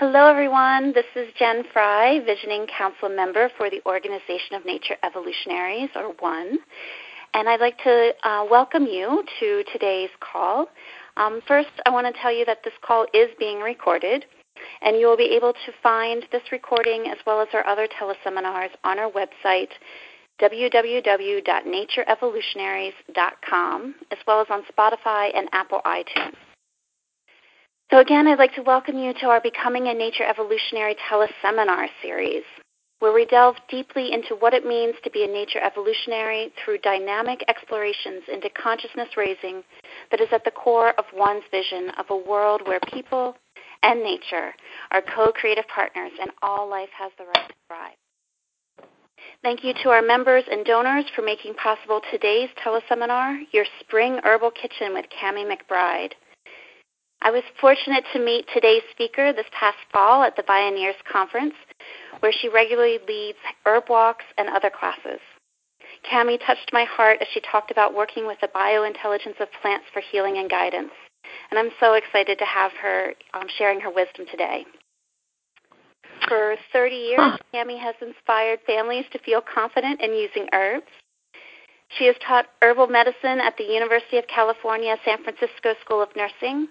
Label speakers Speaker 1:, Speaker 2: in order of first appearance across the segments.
Speaker 1: Hello, everyone. This is Jen Fry, Visioning Council member for the Organization of Nature Evolutionaries, or ONE. And I'd like to uh, welcome you to today's call. Um, first, I want to tell you that this call is being recorded, and you will be able to find this recording as well as our other teleseminars on our website, www.natureevolutionaries.com, as well as on Spotify and Apple iTunes. So, again, I'd like to welcome you to our Becoming a Nature Evolutionary teleseminar series, where we delve deeply into what it means to be a nature evolutionary through dynamic explorations into consciousness raising that is at the core of one's vision of a world where people and nature are co creative partners and all life has the right to thrive. Thank you to our members and donors for making possible today's teleseminar, Your Spring Herbal Kitchen with Kami McBride. I was fortunate to meet today's speaker this past fall at the Bioneers Conference, where she regularly leads herb walks and other classes. Kami touched my heart as she talked about working with the biointelligence of plants for healing and guidance. And I'm so excited to have her um, sharing her wisdom today. For 30 years, huh. Kami has inspired families to feel confident in using herbs. She has taught herbal medicine at the University of California, San Francisco School of Nursing,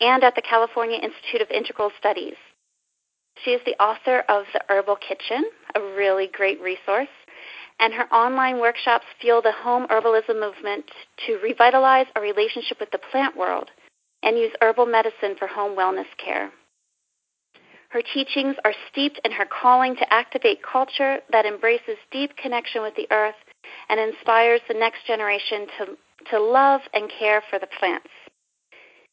Speaker 1: and at the California Institute of Integral Studies. She is the author of The Herbal Kitchen, a really great resource, and her online workshops fuel the home herbalism movement to revitalize our relationship with the plant world and use herbal medicine for home wellness care. Her teachings are steeped in her calling to activate culture that embraces deep connection with the earth and inspires the next generation to, to love and care for the plants.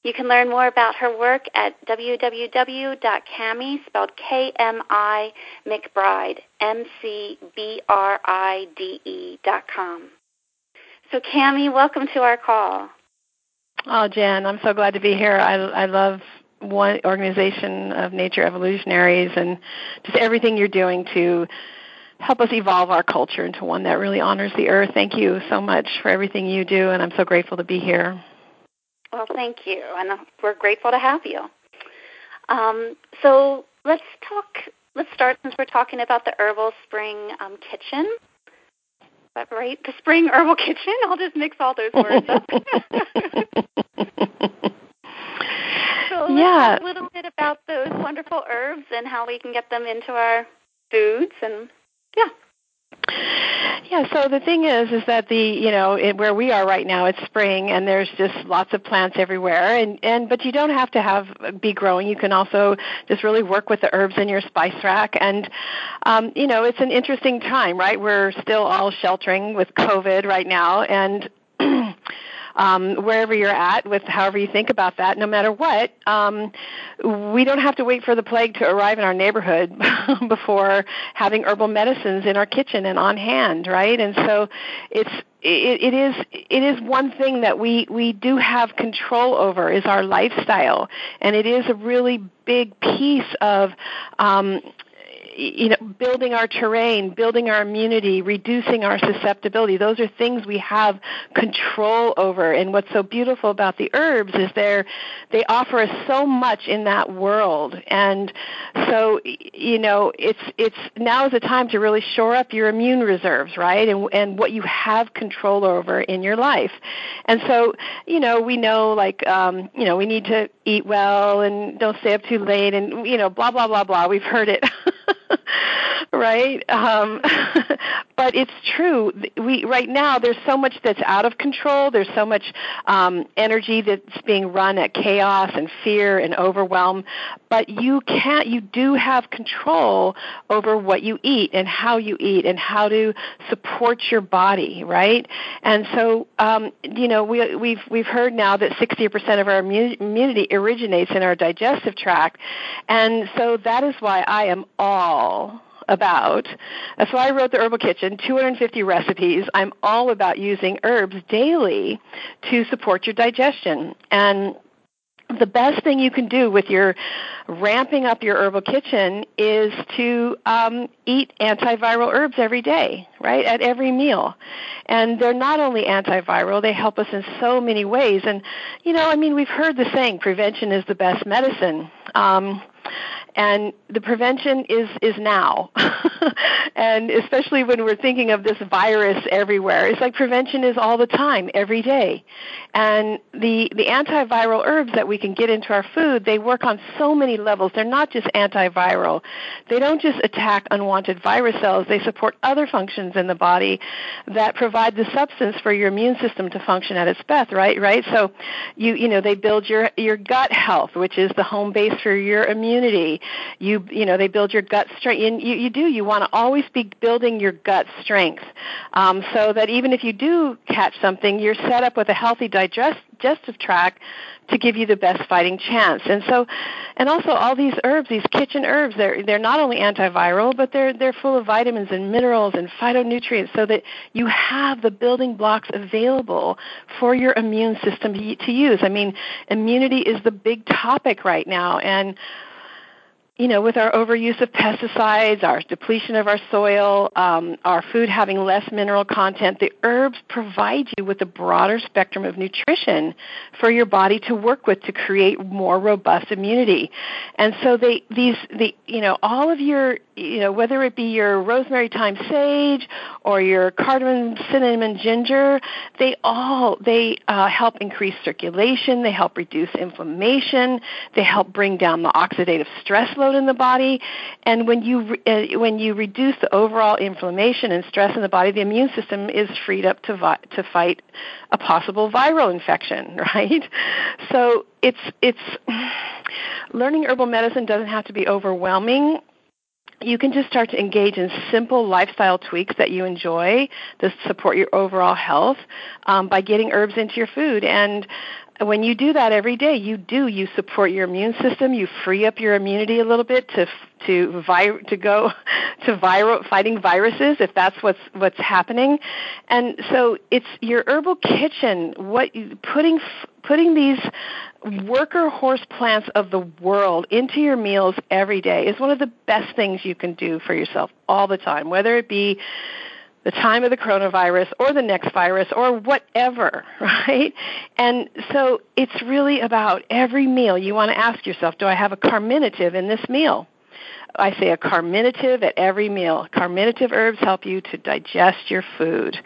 Speaker 1: You can learn more about her work at www.kami, spelled K-M-I, McBride, M-C-B-R-I-D-E dot com. So, Kami, welcome to our call.
Speaker 2: Oh, Jen, I'm so glad to be here. I, I love one organization of nature evolutionaries and just everything you're doing to help us evolve our culture into one that really honors the earth. Thank you so much for everything you do, and I'm so grateful to be here.
Speaker 1: Well, thank you, and we're grateful to have you. Um, so let's talk. Let's start since we're talking about the herbal spring um, kitchen. Is that right? The spring herbal kitchen. I'll just mix all those words up. so yeah. a little bit about those wonderful herbs and how we can get them into our foods, and yeah.
Speaker 2: Yeah, so the thing is, is that the you know it, where we are right now, it's spring, and there's just lots of plants everywhere, and and but you don't have to have be growing. You can also just really work with the herbs in your spice rack, and um, you know it's an interesting time, right? We're still all sheltering with COVID right now, and um, wherever you're at with however you think about that, no matter what, um, we don't have to wait for the plague to arrive in our neighborhood before having herbal medicines in our kitchen and on hand, right? And so it's it, it is it is one thing that we we do have control over is our lifestyle, and it is a really big piece of um, you know, building our terrain, building our immunity, reducing our susceptibility. Those are things we have control over. And what's so beautiful about the herbs is they're they offer us so much in that world. And so, you know, it's it's now is the time to really shore up your immune reserves, right? And and what you have control over in your life. And so, you know, we know like um, you know, we need to eat well and don't stay up too late and you know, blah blah blah blah. We've heard it. Right? Um, but it's true. We right now there's so much that's out of control. There's so much um, energy that's being run at chaos and fear and overwhelm. But you can't. You do have control over what you eat and how you eat and how to support your body, right? And so, um, you know, we, we've we've heard now that 60% of our immunity originates in our digestive tract, and so that is why I am all about. That's why I wrote the Herbal Kitchen, 250 recipes. I'm all about using herbs daily to support your digestion. And the best thing you can do with your ramping up your herbal kitchen is to um, eat antiviral herbs every day, right? At every meal. And they're not only antiviral, they help us in so many ways. And, you know, I mean, we've heard the saying, prevention is the best medicine. Um, and the prevention is is now. And especially when we're thinking of this virus everywhere it's like prevention is all the time every day. And the the antiviral herbs that we can get into our food they work on so many levels. They're not just antiviral. They don't just attack unwanted virus cells. They support other functions in the body that provide the substance for your immune system to function at its best right right? So you you know they build your your gut health which is the home base for your immunity you you know they build your gut strength. And you, you do you want to always be building your gut strength um, so that even if you do catch something you're set up with a healthy digestive tract to give you the best fighting chance. And so and also all these herbs these kitchen herbs they're they're not only antiviral but they're they're full of vitamins and minerals and phytonutrients so that you have the building blocks available for your immune system to use. I mean immunity is the big topic right now and you know, with our overuse of pesticides, our depletion of our soil, um, our food having less mineral content, the herbs provide you with a broader spectrum of nutrition for your body to work with to create more robust immunity. And so they these the you know all of your you know whether it be your rosemary, thyme, sage, or your cardamom, cinnamon, ginger, they all they uh, help increase circulation. They help reduce inflammation. They help bring down the oxidative stress in the body. And when you uh, when you reduce the overall inflammation and stress in the body, the immune system is freed up to vi- to fight a possible viral infection, right? So it's it's learning herbal medicine doesn't have to be overwhelming you can just start to engage in simple lifestyle tweaks that you enjoy to support your overall health um, by getting herbs into your food. And when you do that every day, you do you support your immune system. You free up your immunity a little bit to to vi- to go to viral fighting viruses if that's what's what's happening. And so it's your herbal kitchen. What you, putting putting these worker horse plants of the world into your meals every day is one of the best things you can do for yourself all the time, whether it be the time of the coronavirus or the next virus or whatever, right? And so it's really about every meal you want to ask yourself, do I have a carminative in this meal? I say a carminative at every meal. Carminative herbs help you to digest your food.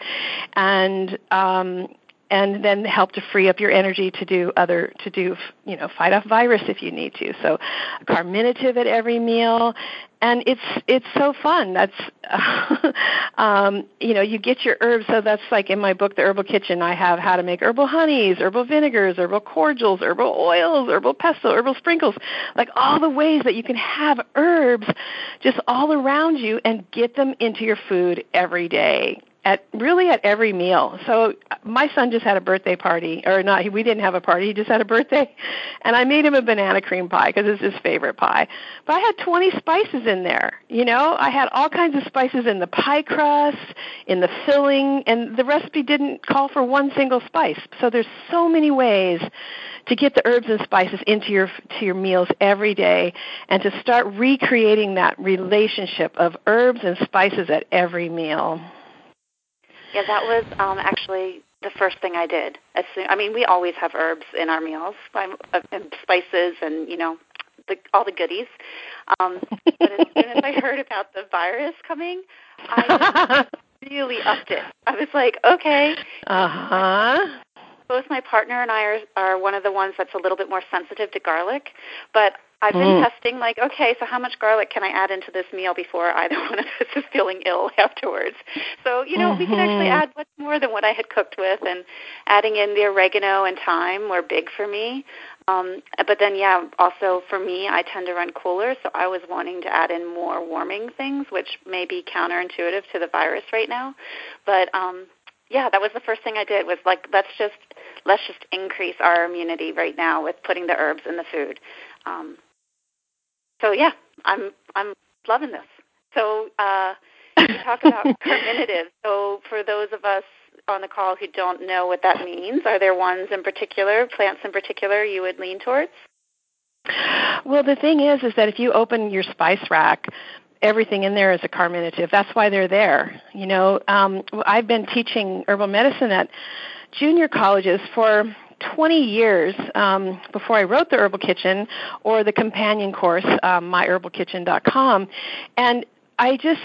Speaker 2: And um, and then help to free up your energy to do other to do you know fight off virus if you need to. So carminative at every meal. And it's it's so fun. That's um you know you get your herbs. So that's like in my book the herbal kitchen i have how to make herbal honeys herbal vinegars herbal cordials herbal oils herbal pesto herbal sprinkles. Like all the ways that you can have herbs just all around you and get them into your food every day at really at every meal. So my son just had a birthday party, or not? We didn't have a party. He just had a birthday, and I made him a banana cream pie because it's his favorite pie. But I had 20 spices in there. You know, I had all kinds of spices in the pie crust, in the filling, and the recipe didn't call for one single spice. So there's so many ways to get the herbs and spices into your to your meals every day, and to start recreating that relationship of herbs and spices at every meal.
Speaker 1: Yeah, that was um, actually the first thing I did. As soon, I mean, we always have herbs in our meals uh, and spices and you know the, all the goodies. Um, but as soon as I heard about the virus coming, I really upped it. I was like, okay.
Speaker 2: Uh huh.
Speaker 1: Both my partner and I are are one of the ones that's a little bit more sensitive to garlic, but I've been mm. testing, like, okay, so how much garlic can I add into this meal before either one of us is feeling ill afterwards? So, you know, mm-hmm. we can actually mm-hmm. add much more than what I had cooked with, and adding in the oregano and thyme were big for me. Um, but then, yeah, also for me, I tend to run cooler, so I was wanting to add in more warming things, which may be counterintuitive to the virus right now. But um, yeah, that was the first thing I did was like let's just let's just increase our immunity right now with putting the herbs in the food. Um, so yeah, I'm I'm loving this. So uh, you talk about carminative. So for those of us on the call who don't know what that means, are there ones in particular, plants in particular, you would lean towards?
Speaker 2: Well, the thing is, is that if you open your spice rack, everything in there is a carminative. That's why they're there. You know, um, I've been teaching herbal medicine at junior colleges for 20 years um, before I wrote the Herbal Kitchen or the companion course, um, myherbalkitchen.com, and I just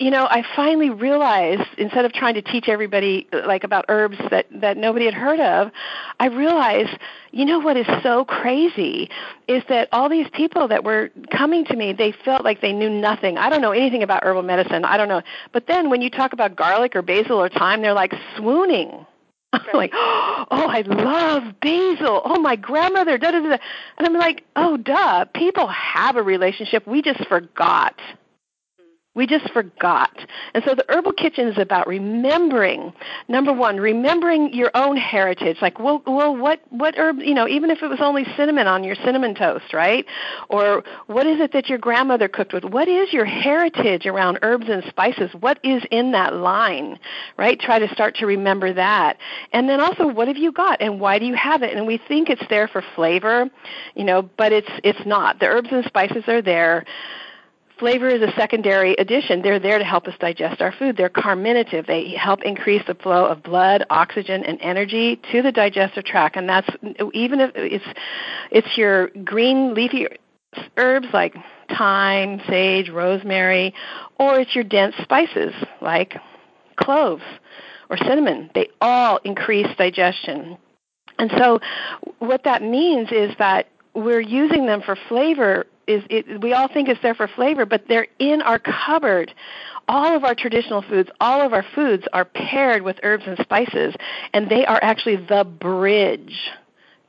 Speaker 2: you know, I finally realized instead of trying to teach everybody like about herbs that that nobody had heard of, I realized, you know what is so crazy is that all these people that were coming to me, they felt like they knew nothing. I don't know anything about herbal medicine. I don't know. But then when you talk about garlic or basil or thyme, they're like swooning. I'm like, oh, I love basil. Oh, my grandmother. Da, da, da. And I'm like, oh, duh. People have a relationship. We just forgot. We just forgot. And so the Herbal Kitchen is about remembering, number one, remembering your own heritage. Like, well, well what, what herb, you know, even if it was only cinnamon on your cinnamon toast, right? Or what is it that your grandmother cooked with? What is your heritage around herbs and spices? What is in that line, right? Try to start to remember that. And then also, what have you got and why do you have it? And we think it's there for flavor, you know, but it's, it's not. The herbs and spices are there Flavor is a secondary addition. They're there to help us digest our food. They're carminative. They help increase the flow of blood, oxygen, and energy to the digestive tract. And that's even if it's it's your green leafy herbs like thyme, sage, rosemary, or it's your dense spices like cloves or cinnamon. They all increase digestion. And so what that means is that we're using them for flavor is it, we all think it's there for flavor, but they're in our cupboard. All of our traditional foods, all of our foods are paired with herbs and spices, and they are actually the bridge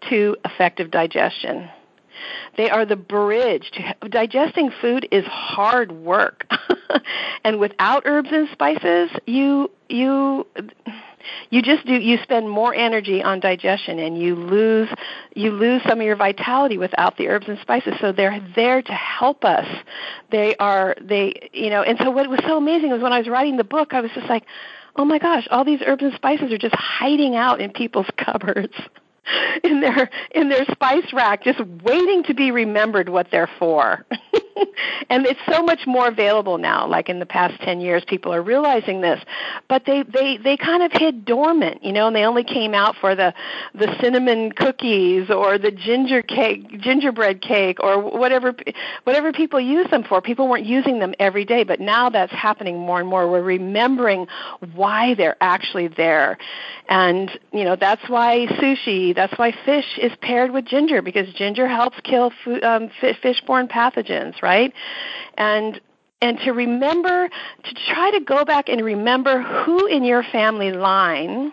Speaker 2: to effective digestion. They are the bridge to digesting food is hard work. and without herbs and spices, you you you just do you spend more energy on digestion and you lose you lose some of your vitality without the herbs and spices. So they're there to help us. They are they you know and so what was so amazing was when i was writing the book i was just like oh my gosh all these herbs and spices are just hiding out in people's cupboards in their in their spice rack just waiting to be remembered what they're for and it's so much more available now like in the past 10 years people are realizing this. But they they they kind of hid dormant you know and they only came out for the the cinnamon cookies or the ginger cake gingerbread cake or whatever whatever people use them for. People weren't using them every day but now that's happening more and more. We're remembering why they're actually there. And you know that's why sushi that's why fish is paired with ginger because ginger helps kill food, um, fish-borne pathogens, right? And and to remember to try to go back and remember who in your family line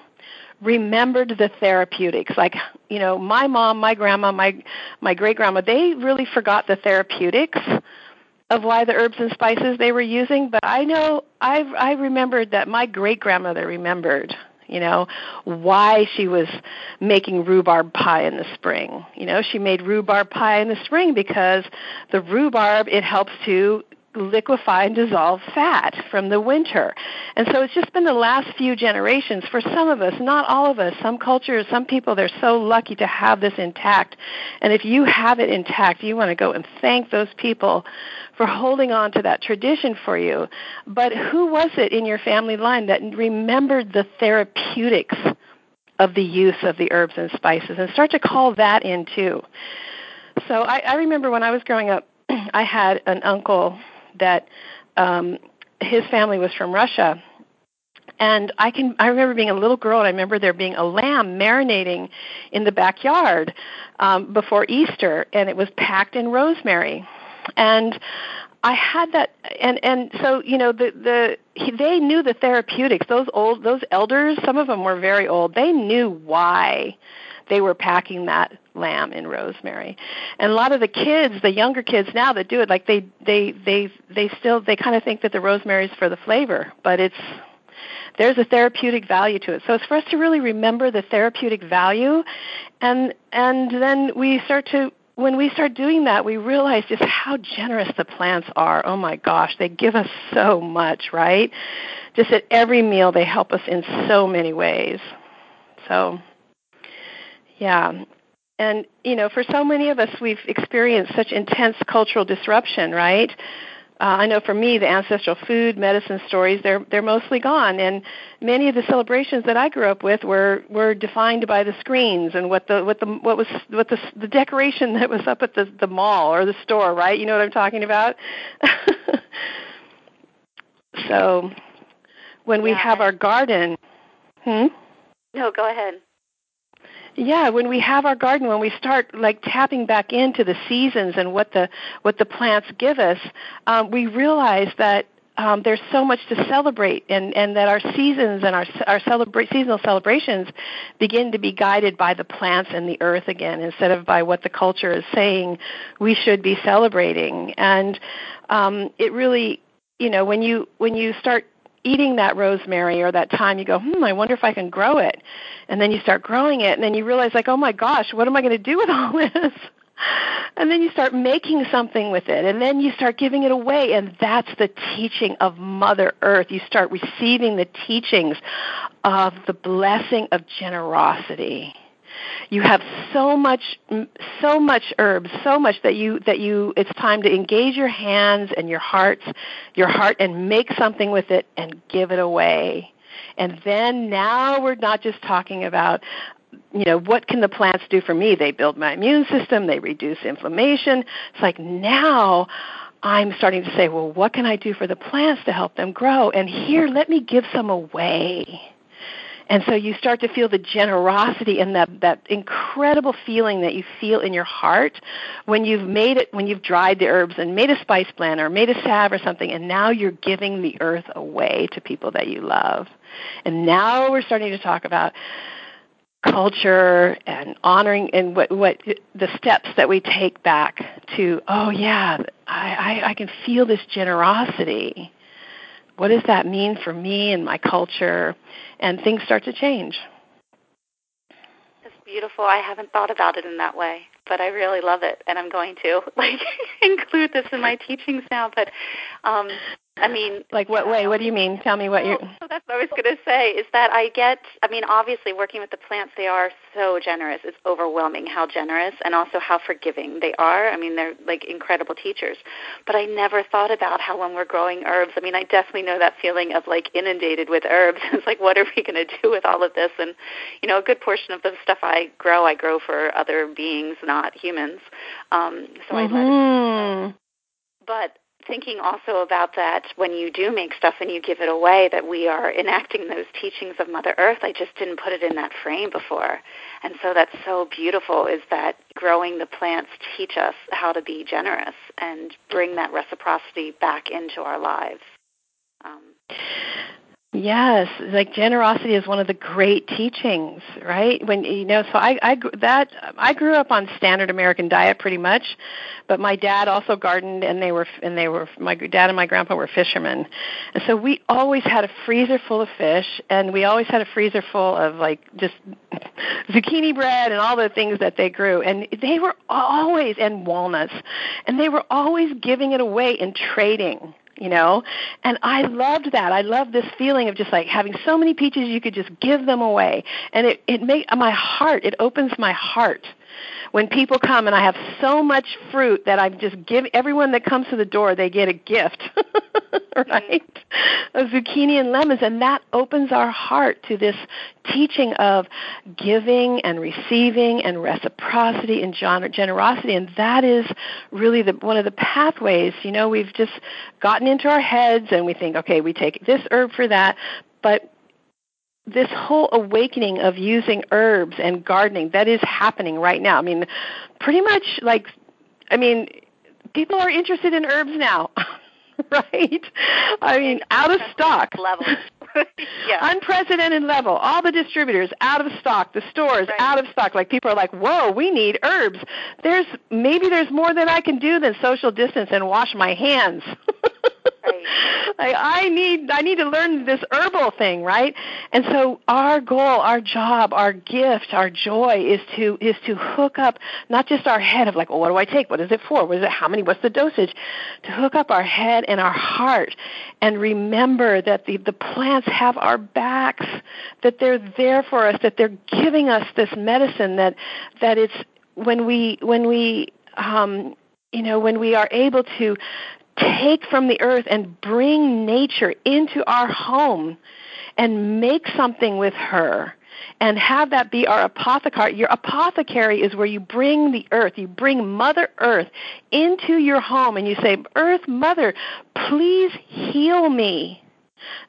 Speaker 2: remembered the therapeutics like you know my mom my grandma my my great grandma they really forgot the therapeutics of why the herbs and spices they were using but i know i i remembered that my great grandmother remembered you know why she was making rhubarb pie in the spring you know she made rhubarb pie in the spring because the rhubarb it helps to liquefy and dissolve fat from the winter. And so it's just been the last few generations for some of us, not all of us. Some cultures, some people, they're so lucky to have this intact. And if you have it intact, you want to go and thank those people for holding on to that tradition for you. But who was it in your family line that remembered the therapeutics of the use of the herbs and spices and start to call that in too? So I, I remember when I was growing up, I had an uncle that um, his family was from Russia. And I can I remember being a little girl and I remember there being a lamb marinating in the backyard um, before Easter and it was packed in rosemary. And I had that, and and so you know the the he, they knew the therapeutics. Those old those elders, some of them were very old. They knew why they were packing that lamb in rosemary. And a lot of the kids, the younger kids now that do it, like they they they they still they kind of think that the rosemary is for the flavor, but it's there's a therapeutic value to it. So it's for us to really remember the therapeutic value and and then we start to when we start doing that, we realize just how generous the plants are. Oh my gosh, they give us so much, right? Just at every meal, they help us in so many ways. So, yeah. And, you know, for so many of us, we've experienced such intense cultural disruption, right? Uh, I know for me, the ancestral food, medicine stories, they're they're mostly gone, and many of the celebrations that I grew up with were were defined by the screens and what the what the what was what the the decoration that was up at the the mall or the store, right? You know what I'm talking about. so, when we have our garden, hmm.
Speaker 1: No, go ahead
Speaker 2: yeah when we have our garden when we start like tapping back into the seasons and what the what the plants give us um, we realize that um, there's so much to celebrate, and, and that our seasons and our our celebra- seasonal celebrations begin to be guided by the plants and the earth again, instead of by what the culture is saying we should be celebrating. And um, it really, you know, when you when you start eating that rosemary or that thyme, you go, hmm, I wonder if I can grow it. And then you start growing it, and then you realize, like, oh my gosh, what am I going to do with all this? and then you start making something with it, and then you start giving it away, and that's the teaching of Mother Earth. You start receiving the teachings of the blessing of generosity you have so much so much herbs so much that you that you it's time to engage your hands and your hearts your heart and make something with it and give it away and then now we're not just talking about you know what can the plants do for me they build my immune system they reduce inflammation it's like now I'm starting to say, well, what can I do for the plants to help them grow? And here, let me give some away. And so you start to feel the generosity and that, that incredible feeling that you feel in your heart when you've made it, when you've dried the herbs and made a spice blend or made a salve or something, and now you're giving the earth away to people that you love. And now we're starting to talk about culture and honoring and what what the steps that we take back to oh yeah I, I, I can feel this generosity what does that mean for me and my culture? And things start to change.
Speaker 1: It's beautiful. I haven't thought about it in that way, but I really love it, and I'm going to like include this in my teachings now. But um, I mean,
Speaker 2: like what way? What do you mean? Tell me what you.
Speaker 1: So that's what I was going to say. Is that I get? I mean, obviously, working with the plants, they are so generous. It's overwhelming how generous and also how forgiving they are. I mean, they're like incredible teachers. But I never thought about how when we're growing herbs. I mean, I definitely know that feeling of like inundated with herbs. it's like, what are we going to do with all of this? And you know, a good portion of the stuff I grow, I grow for other beings, not humans. Um, so mm-hmm. I let. It, but thinking also about that when you do make stuff and you give it away, that we are enacting those teachings of Mother Earth. I just didn't put it in that frame before. And so that's so beautiful is that growing the plants teach us how to be generous and bring that reciprocity back into our lives. Um,
Speaker 2: Yes, like generosity is one of the great teachings, right? When you know, so I, I that I grew up on standard American diet pretty much, but my dad also gardened, and they were and they were my dad and my grandpa were fishermen, and so we always had a freezer full of fish, and we always had a freezer full of like just zucchini bread and all the things that they grew, and they were always and walnuts, and they were always giving it away and trading you know? And i loved that. I loved this feeling of just like having so many peaches you could just give them away. And it it made my heart it opens my heart when people come and I have so much fruit that I just give everyone that comes to the door they get a gift, right? Of zucchini and lemons, and that opens our heart to this teaching of giving and receiving and reciprocity and generosity, and that is really the, one of the pathways. You know, we've just gotten into our heads and we think, okay, we take this herb for that, but this whole awakening of using herbs and gardening that is happening right now. I mean, pretty much like, I mean, people are interested in herbs now, right? I mean, out of stock.
Speaker 1: Level.
Speaker 2: yeah. Unprecedented level. All the distributors out of stock. The stores right. out of stock. Like people are like, "Whoa, we need herbs." There's maybe there's more that I can do than social distance and wash my hands. I, I need I need to learn this herbal thing, right? And so our goal, our job, our gift, our joy is to is to hook up not just our head of like, well, what do I take? What is it for? What is it? How many? What's the dosage? To hook up our head and our heart, and remember that the the plants have our backs, that they're there for us, that they're giving us this medicine. That that it's when we when we um, you know when we are able to take from the earth and bring nature into our home and make something with her and have that be our apothecary. Your apothecary is where you bring the earth, you bring Mother Earth into your home and you say, Earth Mother, please heal me.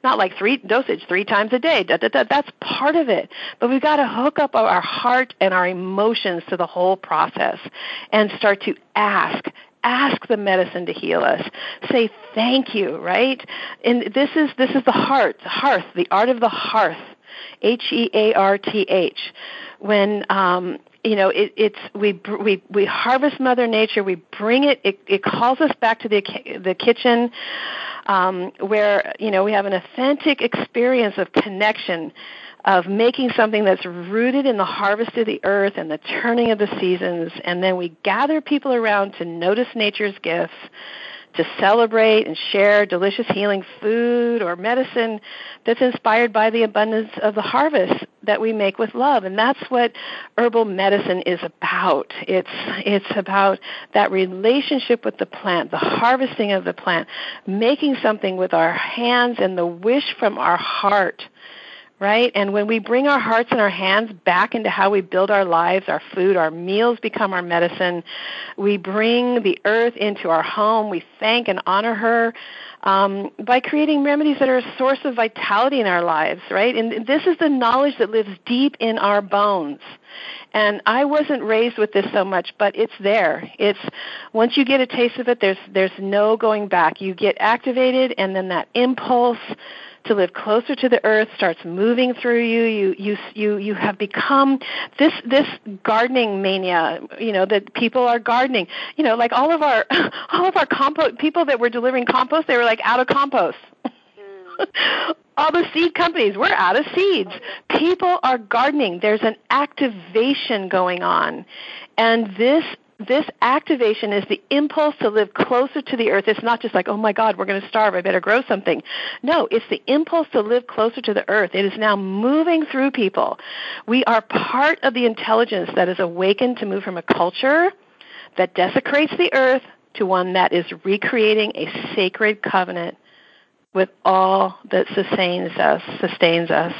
Speaker 2: Not like three dosage three times a day. Da, da, da. That's part of it. But we've got to hook up our heart and our emotions to the whole process and start to ask ask the medicine to heal us say thank you right and this is this is the heart the hearth the art of the hearth H E A R T H. When um, you know it, it's we we we harvest Mother Nature, we bring it. It, it calls us back to the the kitchen, um, where you know we have an authentic experience of connection of making something that's rooted in the harvest of the earth and the turning of the seasons, and then we gather people around to notice nature's gifts, to celebrate and share delicious healing food or medicine that's inspired by the abundance of the harvest that we make with love. And that's what herbal medicine is about. It's it's about that relationship with the plant the harvesting of the plant making something with our hands and the wish from our heart right? And when we bring our hearts and our hands back into how we build our lives, our food, our meals become our medicine. We bring the earth into our home. We thank and honor her um, by creating remedies that are a source of vitality in our lives, right? And this is the knowledge that lives deep in our bones. And I wasn't raised with this so much, but it's there. It's once you get a taste of it, there's there's no going back. You get activated, and then that impulse to live closer to the earth starts moving through you. You you you you have become this this gardening mania you know that people are gardening. You know like all of our all of our compost people that were delivering compost they were like out of compost. All the seed companies we're out of seeds. People are gardening. There's an activation going on. And this this activation is the impulse to live closer to the earth. It's not just like, oh my God, we're going to starve, I better grow something. No, it's the impulse to live closer to the earth. It is now moving through people. We are part of the intelligence that is awakened to move from a culture that desecrates the earth to one that is recreating a sacred covenant with all that sustains us, sustains us.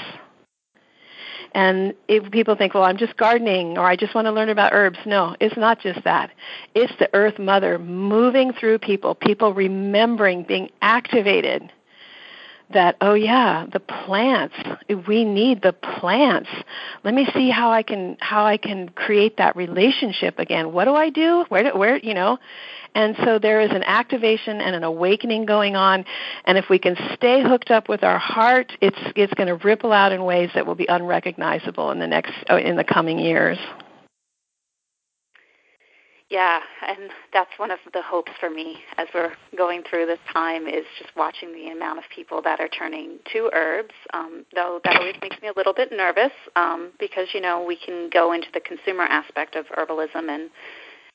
Speaker 2: And if people think, well, I'm just gardening or I just want to learn about herbs, no, it's not just that. It's the Earth Mother moving through people, people remembering, being activated that oh yeah the plants we need the plants. Let me see how i can how i can create that relationship again. What do i do? Where do, where you know and so there is an activation and an awakening going on. And if we can stay hooked up with our heart, it's it's going to ripple out in ways that will be unrecognizable in the next uh, in the coming years.
Speaker 1: Yeah, and that's one of the hopes for me as we're going through this time is just watching the amount of people that are turning to herbs. Um, though that always makes me a little bit nervous um, because you know we can go into the consumer aspect of herbalism and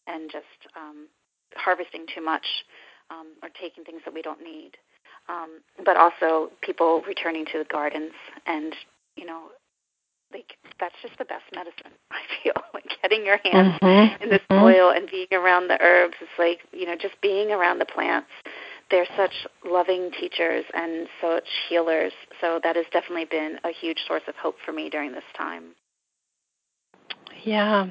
Speaker 1: and just um, harvesting too much um, or taking things that we don't need. Um, but also people returning to the gardens and you know like that's just the best medicine i feel like getting your hands mm-hmm. in the mm-hmm. soil and being around the herbs is like you know just being around the plants they're such loving teachers and such healers so that has definitely been a huge source of hope for me during this time
Speaker 2: yeah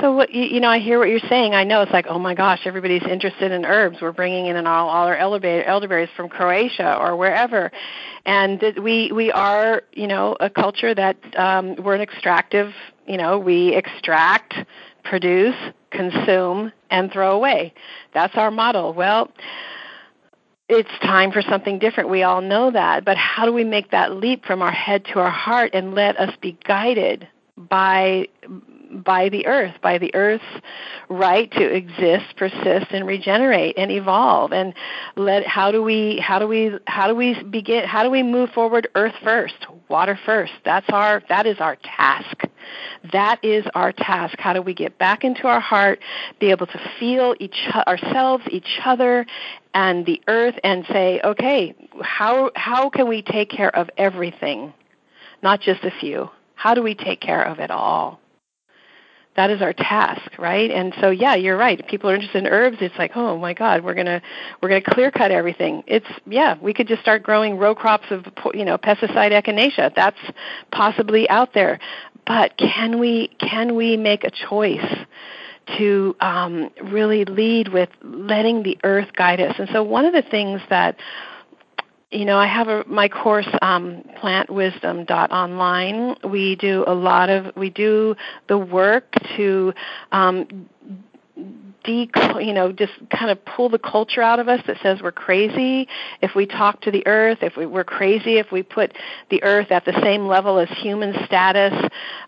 Speaker 2: so what you, you know, I hear what you're saying. I know it's like, oh my gosh, everybody's interested in herbs. We're bringing in all, all our elderberries from Croatia or wherever, and we we are, you know, a culture that um, we're an extractive. You know, we extract, produce, consume, and throw away. That's our model. Well it's time for something different. We all know that. But how do we make that leap from our head to our heart and let us be guided by by the earth, by the earth's right to exist, persist, and regenerate and evolve. And let how do we how do we how do we begin how do we move forward earth first, water first? That's our that is our task. That is our task. How do we get back into our heart, be able to feel each ourselves, each other, and the earth and say, okay, how how can we take care of everything? Not just a few. How do we take care of it all? That is our task right? And so yeah you're right. If people are interested in herbs it's like oh my god we're to we're to clear cut everything. It's yeah we could just start growing row crops of you know pesticide echinacea. That's possibly out there. But can we can we make a choice to um, really lead with letting the earth guide us? And so one of the things that you know, I have a, my course, um, plantwisdom.online. We do a lot of, we do the work to um, de you know just kind of pull the culture out of us that says we're crazy if we talk to the earth if we, we're crazy if we put the earth at the same level as human status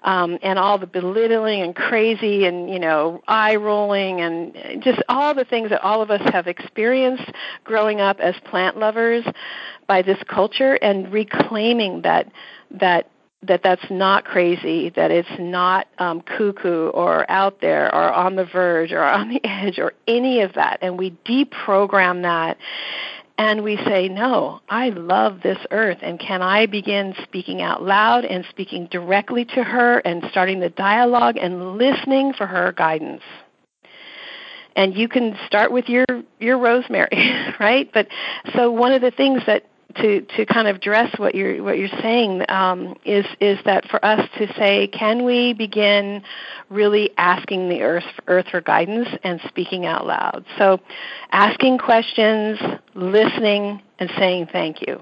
Speaker 2: um, and all the belittling and crazy and you know eye rolling and just all the things that all of us have experienced growing up as plant lovers by this culture and reclaiming that that that that's not crazy, that it's not um, cuckoo or out there or on the verge or on the edge or any of that. And we deprogram that and we say, No, I love this earth. And can I begin speaking out loud and speaking directly to her and starting the dialogue and listening for her guidance? And you can start with your, your rosemary, right? But so one of the things that to to kind of address what you're what you're saying um, is is that for us to say, can we begin really asking the earth earth for guidance and speaking out loud? So, asking questions, listening, and saying thank you.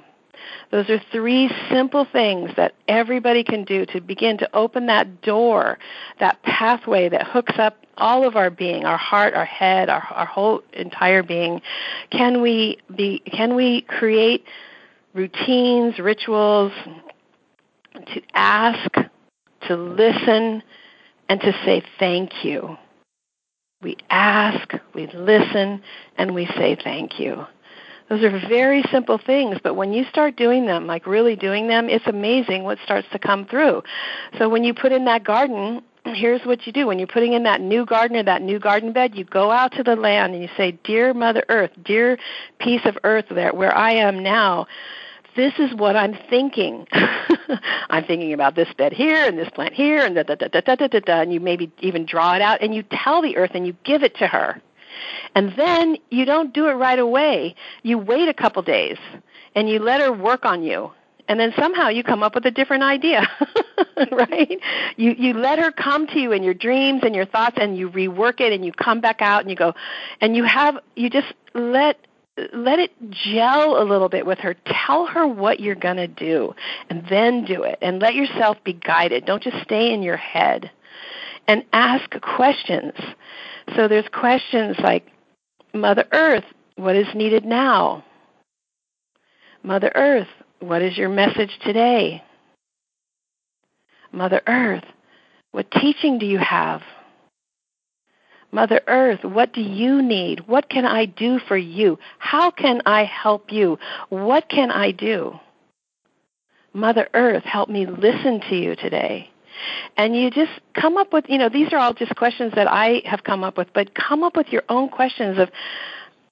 Speaker 2: Those are three simple things that everybody can do to begin to open that door, that pathway that hooks up all of our being, our heart, our head, our, our whole entire being. Can we be? Can we create routines, rituals, to ask, to listen, and to say thank you. We ask, we listen, and we say thank you. Those are very simple things, but when you start doing them, like really doing them, it's amazing what starts to come through. So when you put in that garden, here's what you do. When you're putting in that new garden or that new garden bed, you go out to the land and you say, Dear Mother Earth, dear piece of earth there where I am now, this is what I'm thinking. I'm thinking about this bed here and this plant here and da da da da da da da da and you maybe even draw it out and you tell the earth and you give it to her. And then you don't do it right away. You wait a couple days and you let her work on you. And then somehow you come up with a different idea. right? You you let her come to you in your dreams and your thoughts and you rework it and you come back out and you go and you have you just let let it gel a little bit with her. Tell her what you're going to do and then do it. And let yourself be guided. Don't just stay in your head. And ask questions. So there's questions like Mother Earth, what is needed now? Mother Earth, what is your message today? Mother Earth, what teaching do you have? Mother Earth, what do you need? What can I do for you? How can I help you? What can I do? Mother Earth, help me listen to you today. And you just come up with, you know, these are all just questions that I have come up with, but come up with your own questions of,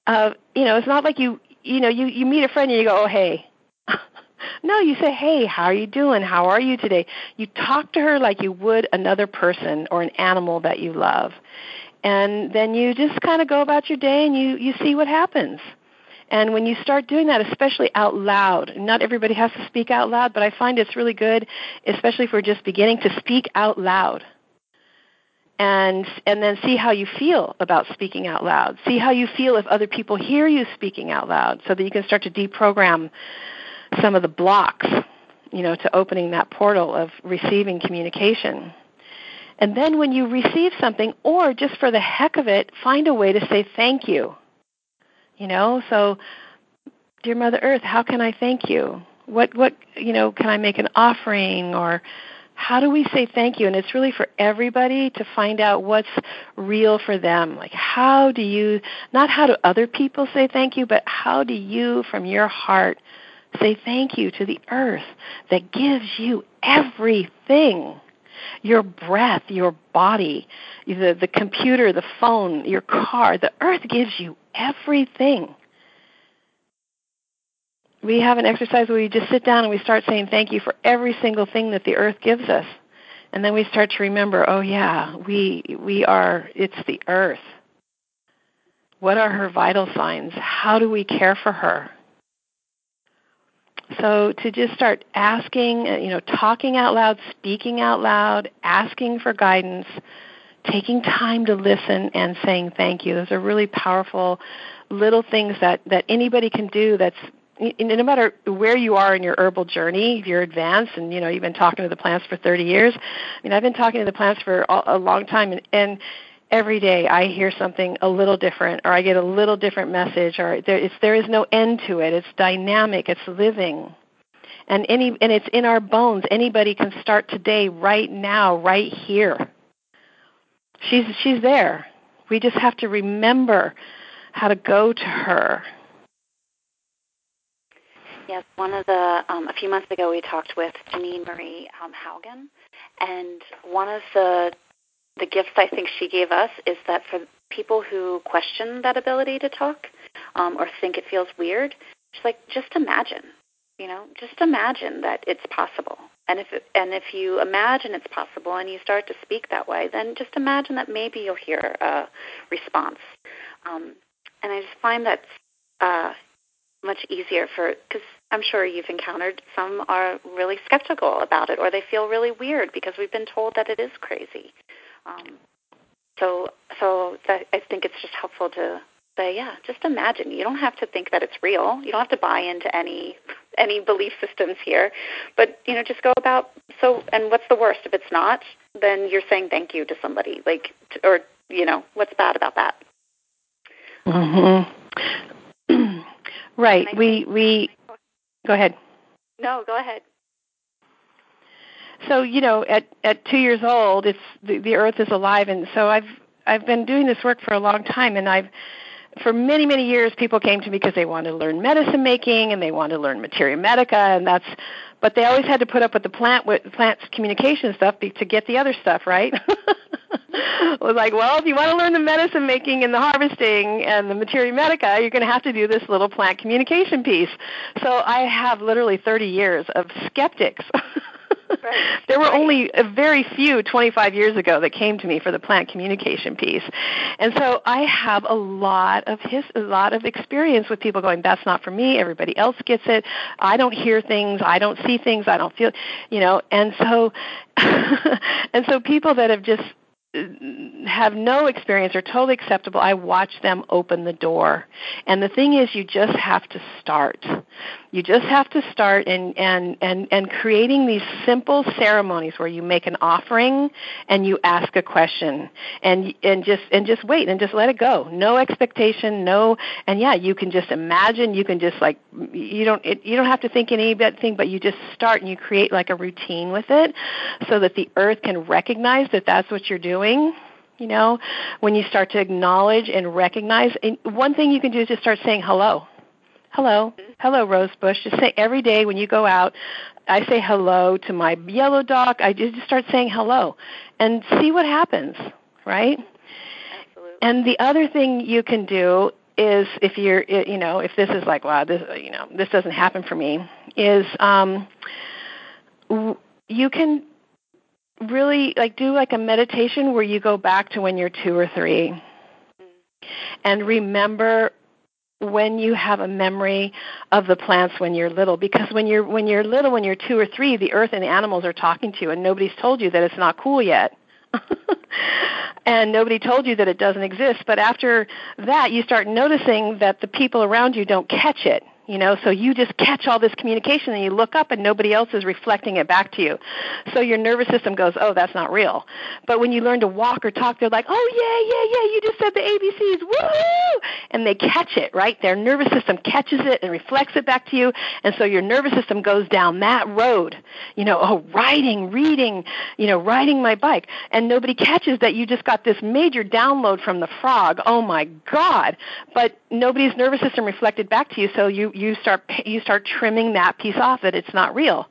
Speaker 2: of you know, it's not like you, you know, you, you meet a friend and you go, oh, hey. no, you say, hey, how are you doing? How are you today? You talk to her like you would another person or an animal that you love and then you just kind of go about your day and you you see what happens. And when you start doing that especially out loud not everybody has to speak out loud but i find it's really good especially if we're just beginning to speak out loud. And and then see how you feel about speaking out loud. See how you feel if other people hear you speaking out loud so that you can start to deprogram some of the blocks you know to opening that portal of receiving communication and then when you receive something, or just for the heck of it, find a way to say thank you. You know, so dear Mother Earth, how can I thank you? What what you know, can I make an offering or how do we say thank you? And it's really for everybody to find out what's real for them. Like how do you not how do other people say thank you, but how do you from your heart say thank you to the earth that gives you everything your breath, your body, the, the computer, the phone, your car. The earth gives you everything. We have an exercise where we just sit down and we start saying thank you for every single thing that the earth gives us. And then we start to remember, oh yeah, we we are it's the earth. What are her vital signs? How do we care for her? So to just start asking, uh, you know, talking out loud, speaking out loud, asking for guidance, taking time to listen and saying thank you. Those are really powerful little things that that anybody can do that's no matter where you are in your herbal journey, if you're advanced and you know you've been talking to the plants for 30 years. I mean, I've been talking to the plants for a long time, and, and every day I hear something a little different, or I get a little different message, or there, there is no end to it. It's dynamic. It's living, and any and it's in our bones. Anybody can start today, right now, right here. She's she's there. We just have to remember how to go to her
Speaker 1: Yes, one of the um, a few months ago we talked with Janine Marie um, Haugen, and one of the the gifts I think she gave us is that for people who question that ability to talk um, or think it feels weird, she's like, just imagine, you know, just imagine that it's possible. And if it, and if you imagine it's possible and you start to speak that way, then just imagine that maybe you'll hear a response. Um, and I just find that uh, much easier for because I'm sure you've encountered some are really skeptical about it or they feel really weird because we've been told that it is crazy. Um, so so that, I think it's just helpful to say, yeah, just imagine. You don't have to think that it's real. You don't have to buy into any any belief systems here, but you know, just go about. So, and what's the worst if it's not? Then you're saying thank you to somebody, like, or you know, what's bad about that?
Speaker 2: Mhm. right. We we Go ahead.
Speaker 1: No, go ahead.
Speaker 2: So you know, at at two years old, it's the, the Earth is alive, and so I've I've been doing this work for a long time, and I've for many many years people came to me because they wanted to learn medicine making and they wanted to learn materia medica and that's but they always had to put up with the plant with plants communication stuff to get the other stuff right was like, well, if you want to learn the medicine making and the harvesting and the materia medica, you're going to have to do this little plant communication piece. So I have literally 30 years of skeptics. Right. there were only a very few 25 years ago that came to me for the plant communication piece, and so I have a lot of his a lot of experience with people going, "That's not for me. Everybody else gets it. I don't hear things. I don't see things. I don't feel, you know." And so, and so people that have just have no experience are totally acceptable. I watch them open the door. And the thing is you just have to start. You just have to start and and and and creating these simple ceremonies where you make an offering and you ask a question and and just and just wait and just let it go. No expectation, no and yeah, you can just imagine, you can just like you don't it, you don't have to think anything but you just start and you create like a routine with it so that the earth can recognize that that's what you're doing you know when you start to acknowledge and recognize and one thing you can do is just start saying hello hello, hello, Rosebush. Just say every day when you go out, I say hello to my yellow dog. I just start saying hello and see what happens, right?
Speaker 1: Absolutely.
Speaker 2: And the other thing you can do is if you're, you know, if this is like, wow, this, you know, this doesn't happen for me, is um, you can really like do like a meditation where you go back to when you're two or three. Mm. and remember when you have a memory of the plants when you're little. Because when you're when you're little when you're 2 or 3 the earth and the animals are talking to you and nobody's told you that it's not cool yet. And nobody told you that it doesn't exist. But after that you start noticing that the people around you don't catch it you know so you just catch all this communication and you look up and nobody else is reflecting it back to you. So your nervous system goes oh that's not real. But when you learn to walk or talk they're like oh yeah yeah yeah you just said the abcs woo and they catch it right? Their nervous system catches it and reflects it back to you. And so your nervous system goes down that road. You know oh riding reading you know riding my bike. And nobody catches that you just got this major download from the frog. Oh my god. But nobody's nervous system reflected back to you so you you start you start trimming that piece off that it's not real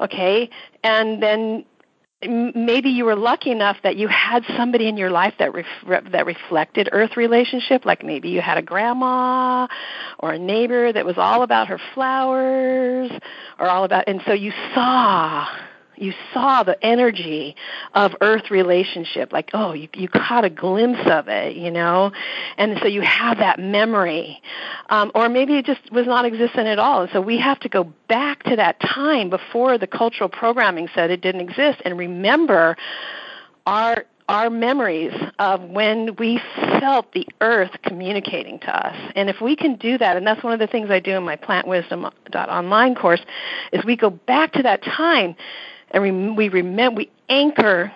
Speaker 2: okay? And then maybe you were lucky enough that you had somebody in your life that ref- that reflected earth relationship like maybe you had a grandma or a neighbor that was all about her flowers or all about and so you saw you saw the energy of earth relationship like oh you you caught a glimpse of it you know? And so you have that memory. Um, or maybe it just was not existent at all. And so we have to go back to that time before the cultural programming said it didn't exist and remember our our memories of when we felt the earth communicating to us. And if we can do that, and that's one of the things I do in my Plant Wisdom online course, is we go back to that time and we remember we anchor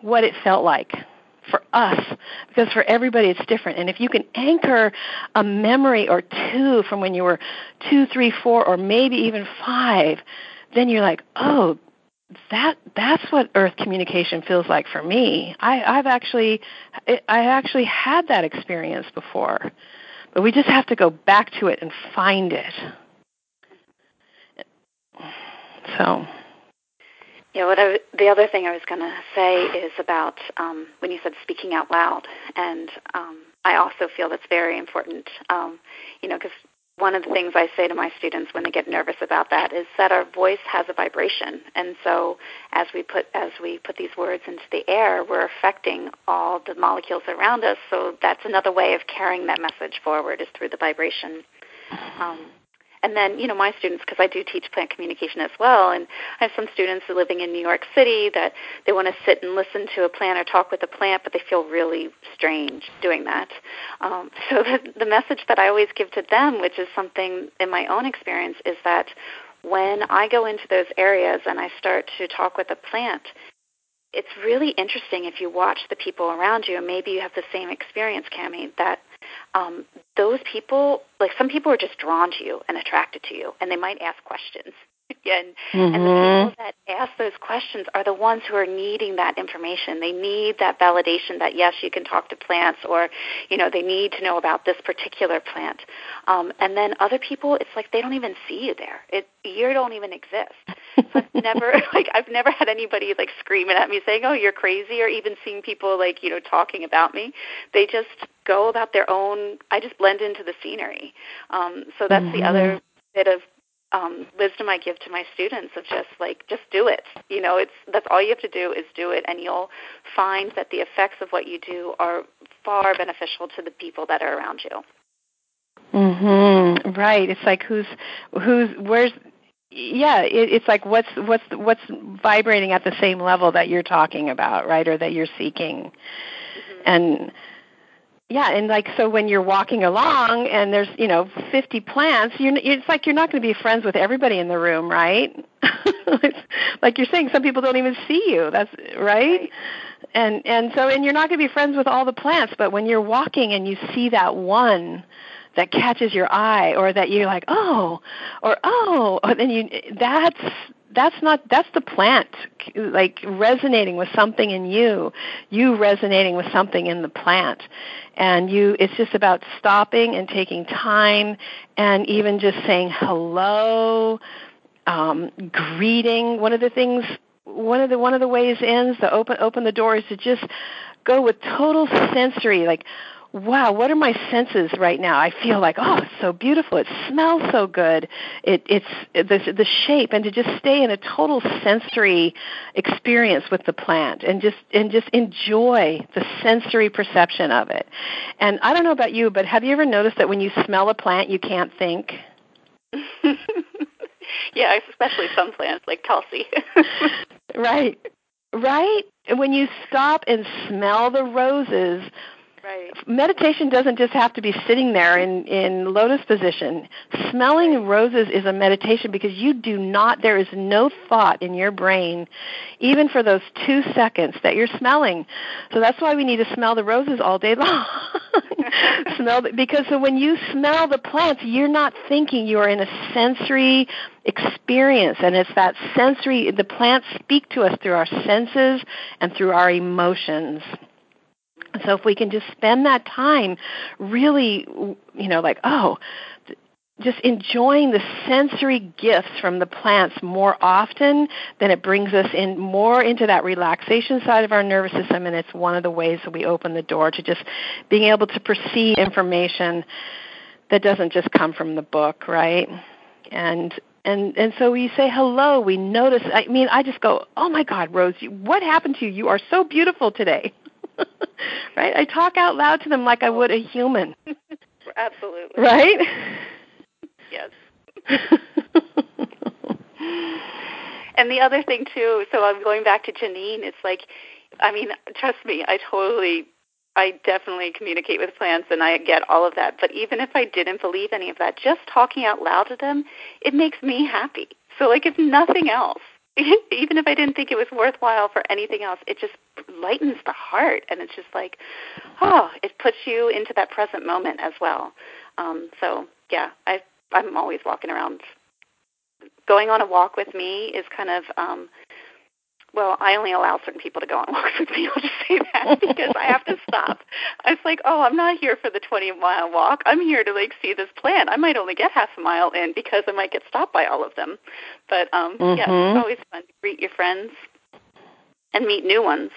Speaker 2: what it felt like for us because for everybody it's different. And if you can anchor a memory or two from when you were two three four or maybe even five then you're like oh that that's what earth communication feels like for me. I i've actually i actually had that experience before. But we just have to go back to it and find it. So
Speaker 1: yeah, what I, the other thing I was going to say is about um, when you said speaking out loud, and um, I also feel that's very important. Um, you know, because one of the things I say to my students when they get nervous about that is that our voice has a vibration, and so as we put as we put these words into the air, we're affecting all the molecules around us. So that's another way of carrying that message forward is through the vibration. Um, and then, you know, my students, because I do teach plant communication as well, and I have some students living in New York City that they want to sit and listen to a plant or talk with a plant, but they feel really strange doing that. Um, so the, the message that I always give to them, which is something in my own experience, is that when I go into those areas and I start to talk with a plant, it's really interesting if you watch the people around you, and maybe you have the same experience, Kami, that um, those people, like some people are just drawn to you and attracted to you, and they might ask questions. And, mm-hmm. and the mm-hmm. people that ask those questions are the ones who are needing that information. They need that validation that yes, you can talk to plants, or you know, they need to know about this particular plant. Um, and then other people, it's like they don't even see you there. It you don't even exist. So I've never like I've never had anybody like screaming at me saying, "Oh, you're crazy," or even seeing people like you know talking about me. They just go about their own. I just blend into the scenery. Um, so that's mm-hmm. the other bit of um, wisdom I give to my students of just like just do it. You know, it's that's all you have to do is do it, and you'll find that the effects of what you do are far beneficial to the people that are around you.
Speaker 2: Mhm. Right. It's like who's who's where's yeah it, it's like what's what's what's vibrating at the same level that you're talking about right or that you're seeking mm-hmm. and yeah, and like so when you're walking along and there's, you know, 50 plants, you're it's like you're not going to be friends with everybody in the room, right? like you're saying some people don't even see you. That's right? And and so and you're not going to be friends with all the plants, but when you're walking and you see that one that catches your eye or that you're like, "Oh," or "Oh," and then you that's that's not that's the plant like resonating with something in you you resonating with something in the plant. And you it's just about stopping and taking time and even just saying hello um, greeting. One of the things one of the one of the ways ends to open open the door is to just go with total sensory like wow, what are my senses right now? I feel like, oh, it's so beautiful. It smells so good. It, it's the, the shape, and to just stay in a total sensory experience with the plant, and just and just enjoy the sensory perception of it. And I don't know about you, but have you ever noticed that when you smell a plant, you can't think?
Speaker 1: yeah, especially some plants like Tulsi.
Speaker 2: right, right. When you stop and smell the roses
Speaker 1: Right.
Speaker 2: Meditation doesn't just have to be sitting there in, in lotus position. Smelling roses is a meditation because you do not, there is no thought in your brain, even for those two seconds that you're smelling. So that's why we need to smell the roses all day long. smell the, because so when you smell the plants, you're not thinking. You are in a sensory experience, and it's that sensory. The plants speak to us through our senses and through our emotions. So if we can just spend that time really, you know, like, oh, just enjoying the sensory gifts from the plants more often, then it brings us in more into that relaxation side of our nervous system, and it's one of the ways that we open the door to just being able to perceive information that doesn't just come from the book, right? And and and so we say hello we notice i mean i just go oh my god rose what happened to you you are so beautiful today right i talk out loud to them like i would a human
Speaker 1: absolutely
Speaker 2: right
Speaker 1: yes and the other thing too so i'm going back to janine it's like i mean trust me i totally I definitely communicate with plants and I get all of that. But even if I didn't believe any of that, just talking out loud to them, it makes me happy. So, like, if nothing else, even if I didn't think it was worthwhile for anything else, it just lightens the heart. And it's just like, oh, it puts you into that present moment as well. Um, so, yeah, I, I'm always walking around. Going on a walk with me is kind of. Um, well, I only allow certain people to go on walks with me. I'll just say that because I have to stop. I was like, oh, I'm not here for the 20 mile walk. I'm here to like see this plant. I might only get half a mile in because I might get stopped by all of them. But um, mm-hmm. yeah, it's mm-hmm. always fun to greet your friends and meet new ones.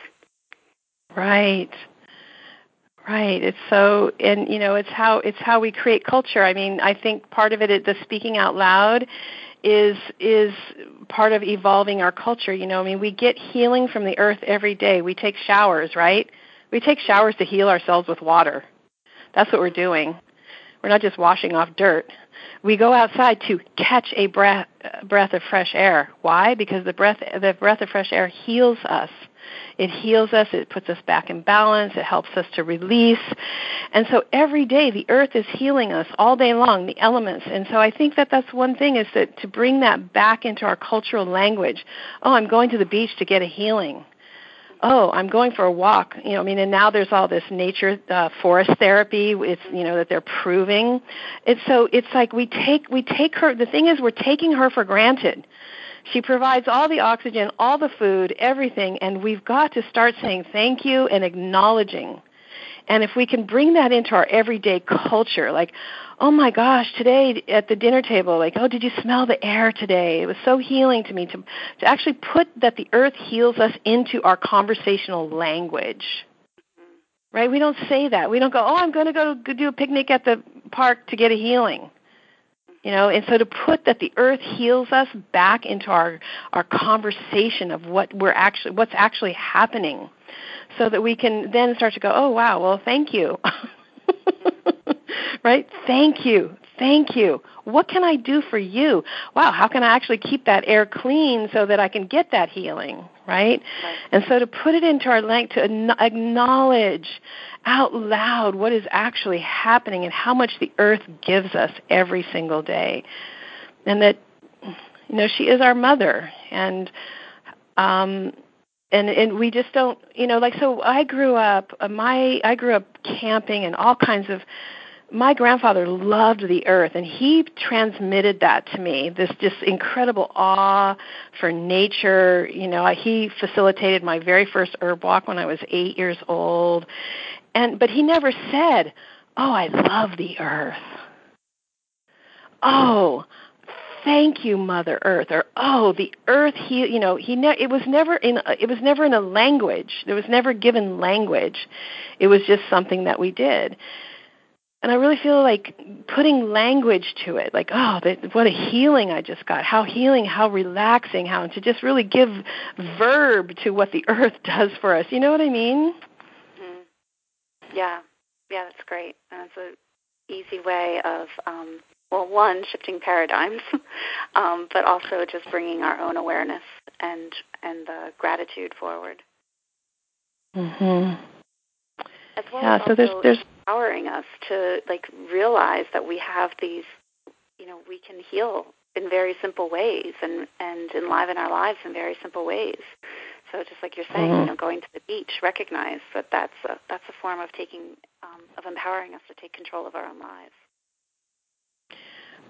Speaker 2: Right. Right. It's so, and you know, it's how it's how we create culture. I mean, I think part of it the speaking out loud is is part of evolving our culture. You know, I mean, we get healing from the earth every day. We take showers, right? We take showers to heal ourselves with water. That's what we're doing. We're not just washing off dirt. We go outside to catch a breath breath of fresh air. Why? Because the breath the breath of fresh air heals us. It heals us, it puts us back in balance, it helps us to release. And so every day the earth is healing us all day long, the elements. And so I think that that's one thing is that to bring that back into our cultural language. Oh, I'm going to the beach to get a healing oh, I'm going for a walk. You know, I mean, and now there's all this nature uh, forest therapy. It's you know that they're proving. It's so it's like we take we take her. The thing is, we're taking her for granted. She provides all the oxygen, all the food, everything, and we've got to start saying thank you and acknowledging. And if we can bring that into our everyday culture, like, oh my gosh, today at the dinner table, like, oh, did you smell the air today? It was so healing to me to, to actually put that the earth heals us into our conversational language. Right? We don't say that. We don't go, oh, I'm going to go do a picnic at the park to get a healing you know and so to put that the earth heals us back into our our conversation of what we're actually what's actually happening so that we can then start to go oh wow well thank you right? Thank you. Thank you. What can i do for you? Wow how can i actually keep that air clean so that i can get that healing right, right. and so to put it into our language to acknowledge out loud what is actually happening and how much the earth gives us every single day. And that you know, she is our mother and um and and we just don't you know like so i grew up uh, my i grew up camping and all kinds of my grandfather loved the earth and he transmitted that to me this just incredible awe for nature you know he facilitated my very first herb walk when i was 8 years old and but he never said, "Oh, I love the earth." Oh, thank you, Mother Earth, or oh, the earth. He, you know, he. Ne- it was never in. It was never in a language. There was never given language. It was just something that we did. And I really feel like putting language to it, like, oh, what a healing I just got. How healing, how relaxing, how to just really give verb to what the earth does for us. You know what I mean?
Speaker 1: Yeah, yeah, that's great. And it's an easy way of, um, well, one, shifting paradigms, um, but also just bringing our own awareness and and the gratitude forward.
Speaker 2: Mhm.
Speaker 1: As well
Speaker 2: yeah, so there's there's
Speaker 1: empowering us to like realize that we have these, you know, we can heal in very simple ways and and enliven our lives in very simple ways. So just like you're saying, mm-hmm. you know, going to the beach, recognize that that's a, that's a form of taking um, of empowering us to take control of our own lives.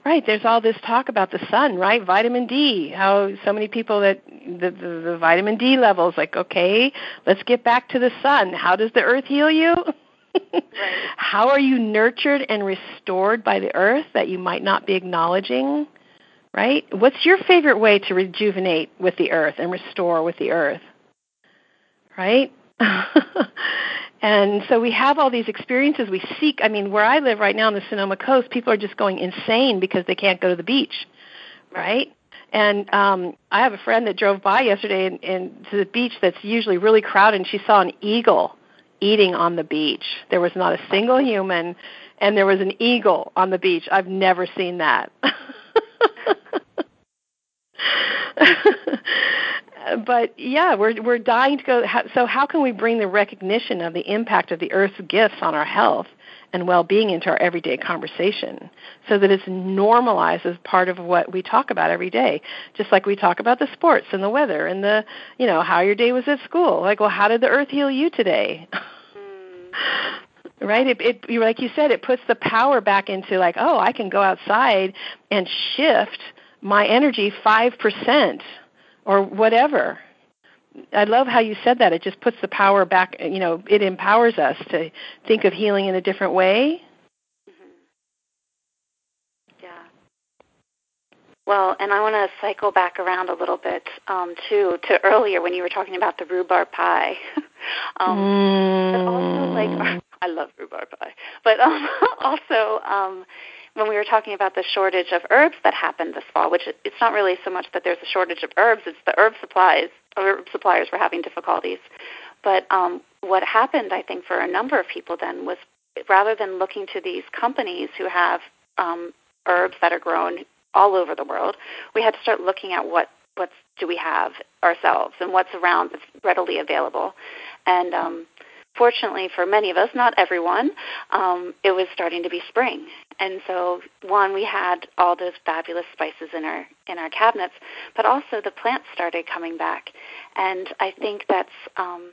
Speaker 2: Right. There's all this talk about the sun, right? Vitamin D. How so many people that the, the, the vitamin D levels, like, okay, let's get back to the sun. How does the earth heal you?
Speaker 1: Right.
Speaker 2: How are you nurtured and restored by the earth that you might not be acknowledging? right? What's your favorite way to rejuvenate with the earth and restore with the earth? Right? and so we have all these experiences we seek. I mean, where I live right now on the Sonoma coast, people are just going insane because they can't go to the beach. right? And um, I have a friend that drove by yesterday and, and to the beach that's usually really crowded, and she saw an eagle eating on the beach. There was not a single human, and there was an eagle on the beach. I've never seen that. but yeah, we're we're dying to go. So how can we bring the recognition of the impact of the Earth's gifts on our health and well-being into our everyday conversation, so that it's normalized as part of what we talk about every day, just like we talk about the sports and the weather and the you know how your day was at school. Like, well, how did the Earth heal you today? right it it like you said it puts the power back into like oh i can go outside and shift my energy 5% or whatever. I love how you said that. It just puts the power back, you know, it empowers us to think of healing in a different way. Mm-hmm.
Speaker 1: Yeah. Well, and I want to cycle back around a little bit um, too to earlier when you were talking about the rhubarb pie. um, mm. But also, like, I love rhubarb pie, but um, also um, when we were talking about the shortage of herbs that happened this fall, which it's not really so much that there's a shortage of herbs, it's the herb supplies, herb suppliers were having difficulties. But um, what happened, I think, for a number of people then was rather than looking to these companies who have um, herbs that are grown all over the world, we had to start looking at what what do we have ourselves and what's around that's readily available. And um, fortunately for many of us, not everyone, um, it was starting to be spring, and so one we had all those fabulous spices in our in our cabinets, but also the plants started coming back, and I think that's um,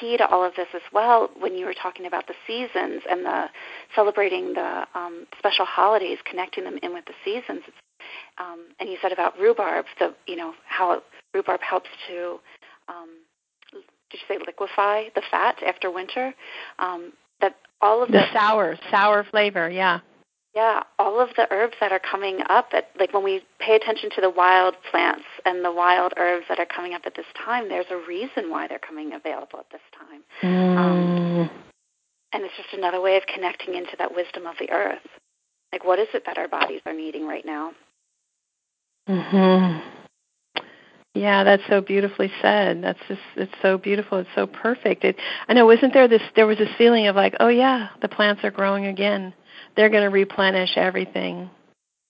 Speaker 1: key to all of this as well. When you were talking about the seasons and the celebrating the um, special holidays, connecting them in with the seasons, um, and you said about rhubarb, the you know how rhubarb helps to um, did you say liquefy the fat after winter? Um, that all of
Speaker 2: the, the sour sour flavor, yeah.
Speaker 1: Yeah, all of the herbs that are coming up at like when we pay attention to the wild plants and the wild herbs that are coming up at this time, there's a reason why they're coming available at this time. Mm. Um, and it's just another way of connecting into that wisdom of the earth. Like what is it that our bodies are needing right now?
Speaker 2: Mhm. Yeah, that's so beautifully said. That's just it's so beautiful. It's so perfect. It, I know isn't there this there was this feeling of like, oh yeah, the plants are growing again. They're going to replenish everything.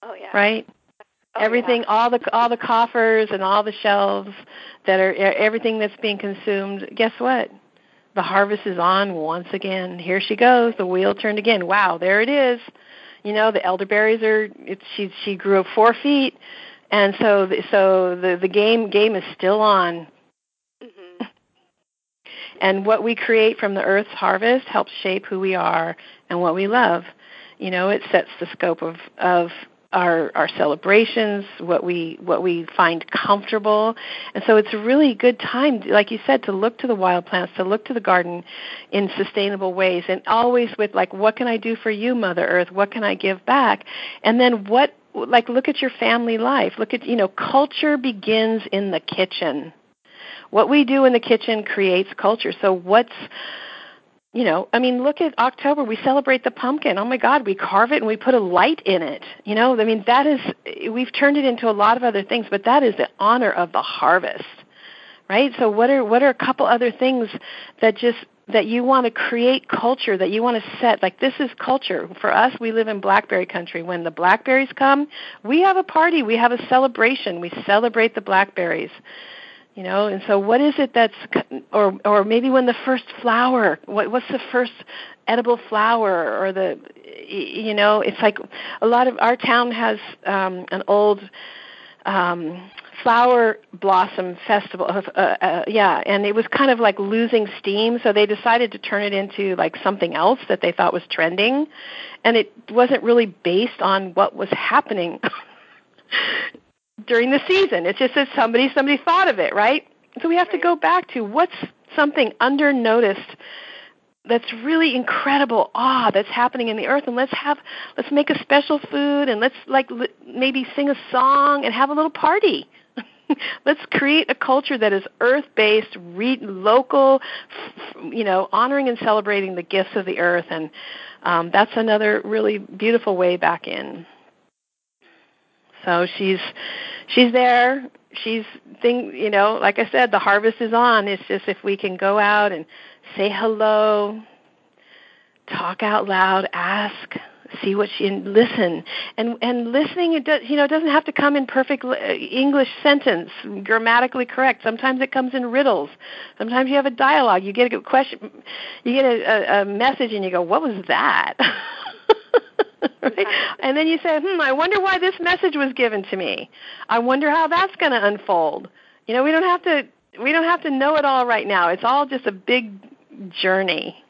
Speaker 1: Oh yeah.
Speaker 2: Right?
Speaker 1: Oh,
Speaker 2: everything
Speaker 1: yeah.
Speaker 2: all the all the coffers and all the shelves that are everything that's being consumed, guess what? The harvest is on once again. Here she goes. The wheel turned again. Wow, there it is. You know, the elderberries are it's she she grew up 4 feet and so the, so the the game game is still on. Mm-hmm. and what we create from the earth's harvest helps shape who we are and what we love. You know, it sets the scope of of our our celebrations, what we what we find comfortable, and so it's a really good time, like you said, to look to the wild plants, to look to the garden in sustainable ways, and always with like, what can I do for you, Mother Earth? What can I give back? And then what like look at your family life. Look at you know culture begins in the kitchen. What we do in the kitchen creates culture. So what's you know i mean look at october. We celebrate the pumpkin. Oh my god we carve it and we put a light in it. You know i mean that is we've turned it into a lot of other things but that is the honor of the harvest right? So what are what are a couple other things that just that you want to create culture that you want to set like this is culture. For us we live in blackberry country. When the blackberries come we have a party we have a celebration we celebrate the blackberries. You know and so what is it that's or or maybe when the first flower what what's the first edible flower or the you know it's like a lot of our town has um an old um flower blossom festival uh, uh, yeah and it was kind of like losing steam so they decided to turn it into like something else that they thought was trending and it wasn't really based on what was happening during the season. It's just that somebody somebody thought of it right? So we have to go back to what's something under noticed that's really incredible awe that's happening in the earth and let's have let's make a special food and let's like maybe sing a song and have a little party let's create a culture that is earth-based, re- local, you know, honoring and celebrating the gifts of the earth, and um, that's another really beautiful way back in. So she's she's there. She's thing, you know, like I said, the harvest is on. It's just if we can go out and say hello, talk out loud, ask, see what she and listen. And and listening it does you know it doesn't have to come in perfect uh, english sentence grammatically correct. Sometimes it comes in riddles. Sometimes you have a dialogue. You get a question you get a, a, a message and you go what was that? And then you say hmm i wonder why this message was given to me. I wonder how that's going to unfold. You know we don't have to we don't have to know it all right now. It's all just a big journey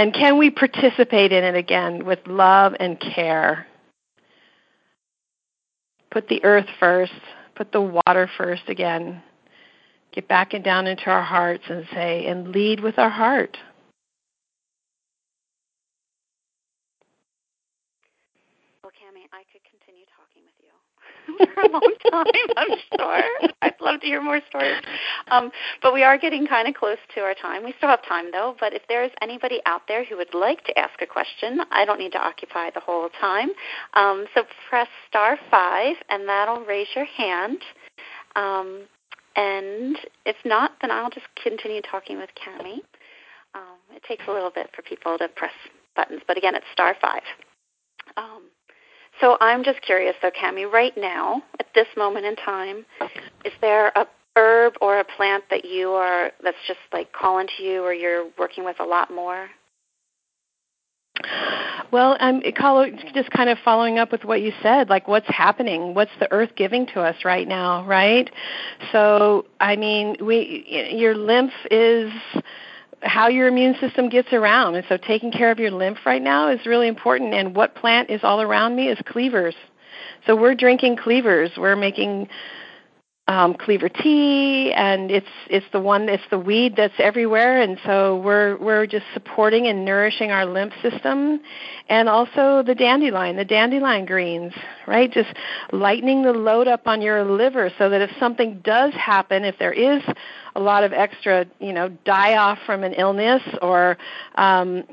Speaker 2: And can we participate in it again with love and care? Put the earth first, put the water first again. Get back and down into our hearts and say, and lead with our heart.
Speaker 1: Well, Kami, I could continue talking with you. For a long time, I'm sure. I'd love to hear more stories. Um, but we are getting kind of close to our time. We still have time, though. But if there's anybody out there who would like to ask a question, I don't need to occupy the whole time. Um, so press star five, and that'll raise your hand. Um, and if not, then I'll just continue talking with Kami. Um, it takes a little bit for people to press buttons, but again, it's star five. So I'm just curious, though, Kami, right now, at this moment in time, is there a herb or a plant that you are that's just like calling to you, or you're working with a lot more?
Speaker 2: Well, I'm just kind of following up with what you said, like what's happening, what's the earth giving to us right now, right? So, I mean, we your lymph is how your immune system gets around. And so taking care of your lymph right now is really important. And what plant is all around me is cleavers. So we're drinking cleavers. We're making um, cleaver tea, and it's it's the one it's the weed that's everywhere, and so we're we're just supporting and nourishing our lymph system, and also the dandelion, the dandelion greens, right? Just lightening the load up on your liver so that if something does happen, if there is a lot of extra, you know, die off from an illness or um,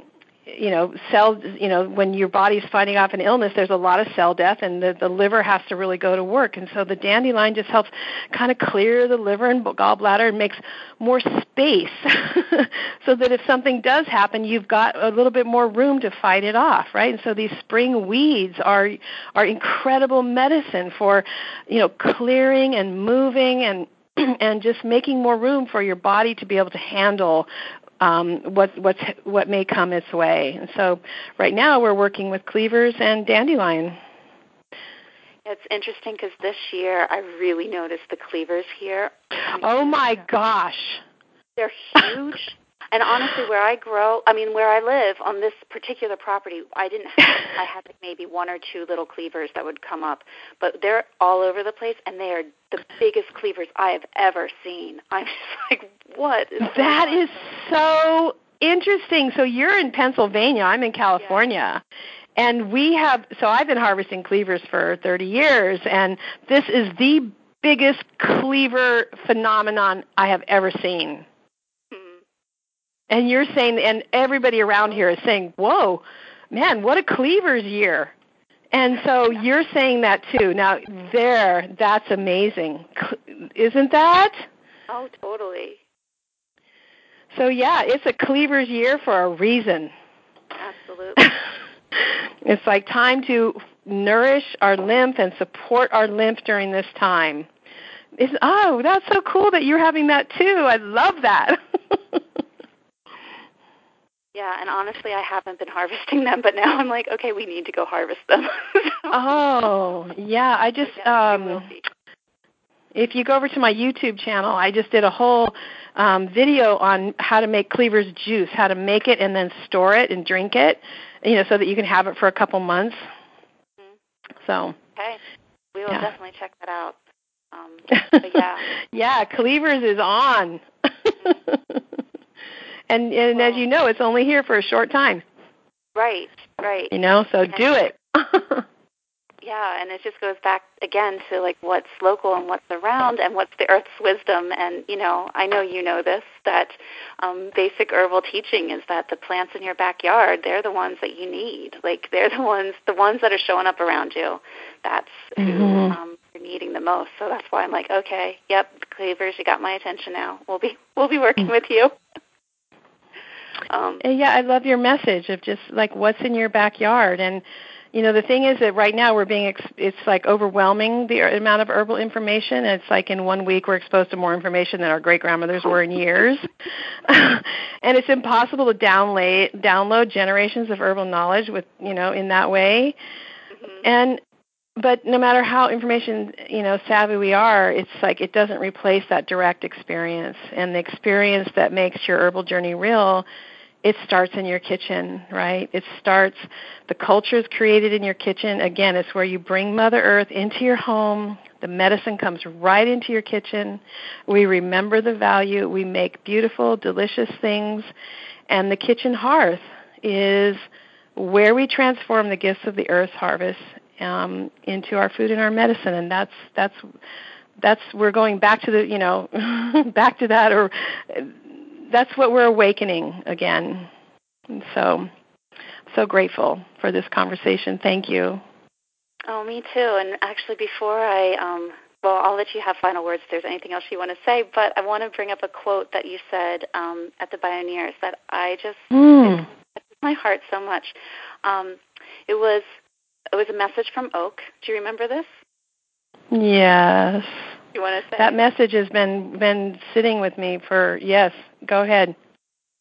Speaker 2: you know cell you know when your body's fighting off an illness there's a lot of cell death and the, the liver has to really go to work. And so the dandelion just helps kind of clear the liver and gallbladder and makes more space so that if something does happen you've got a little bit more room to fight it off right? And so these spring weeds are are incredible medicine for you know clearing and moving and and just making more room for your body to be able to handle um, what what's what may come its way. And so, right now we're working with cleavers and dandelion.
Speaker 1: It's interesting because this year I really noticed the cleavers here.
Speaker 2: Oh my gosh!
Speaker 1: They're huge. And honestly, where I grow, I mean, where I live on this particular property, I didn't have, I had like maybe one or two little cleavers that would come up, but they're all over the place, and they are the biggest cleavers I have ever seen. I'm just like, what? Is
Speaker 2: that is so interesting. So you're in Pennsylvania, I'm in California. Yeah. And we have, so I've been harvesting cleavers for 30 years, and this is the biggest cleaver phenomenon I have ever seen. And you're saying, and everybody around here is saying, whoa, man, what a cleavers year. And so you're saying that too. Now, there, that's amazing. Isn't that?
Speaker 1: Oh, totally.
Speaker 2: So, yeah, it's a cleavers year for a reason.
Speaker 1: Absolutely.
Speaker 2: it's like time to nourish our lymph and support our lymph during this time. It's, oh, that's so cool that you're having that too. I love that.
Speaker 1: Yeah, and honestly, I haven't been harvesting them, but now I'm like, okay, we need to go harvest them.
Speaker 2: oh, yeah, I just um if you go over to my YouTube channel, I just did a whole um, video on how to make cleavers juice, how to make it and then store it and drink it, you know, so that you can have it for a couple months. Mm-hmm. So.
Speaker 1: Okay, we will yeah. definitely check that out. Um, yeah.
Speaker 2: yeah, cleavers is on. Mm-hmm. And and as you know, it's only here for a short time.
Speaker 1: Right, right.
Speaker 2: You know, so
Speaker 1: and
Speaker 2: do it.
Speaker 1: Yeah, and it just goes back again to like what's local and what's around and what's the earth's wisdom. And you know, I know you know this that um, basic herbal teaching is that the plants in your backyard they're the ones that you need. Like they're the ones the ones that are showing up around you. That's who mm-hmm. um, you're needing the most. So that's why I'm like, okay, yep, cleavers, you got my attention now. We'll be we'll be working with you.
Speaker 2: Um, yeah, I love your message of just like what's in your backyard. And you know the thing is that right now we're being ex- it's like overwhelming the amount of herbal information. It's like in one week we're exposed to more information than our great grandmothers were in years. And it's impossible to download download generations of herbal knowledge with you know in that way. Mm-hmm. and but no matter how information you know savvy we are it's like it doesn't replace that direct experience and the experience that makes your herbal journey real it starts in your kitchen, right? It starts, the culture is created in your kitchen. Again, it's where you bring Mother Earth into your home. The medicine comes right into your kitchen. We remember the value. We make beautiful, delicious things. And the kitchen hearth is where we transform the gifts of the earth's harvest um, into our food and our medicine. And that's, that's, that's we're going back to the you know back to that or that's what we're awakening again. And so, so grateful for this conversation. Thank you.
Speaker 1: Oh, me too. And actually, before I, um, well, I'll let you have final words if there's anything else you want to say, but I want to bring up a quote that you said um, at the Bioneers that I just, mm. my heart so much. Um, it was, it was a message from Oak. Do you remember this?
Speaker 2: Yes
Speaker 1: you want to say?
Speaker 2: That message has been been sitting with me for yes. Go ahead.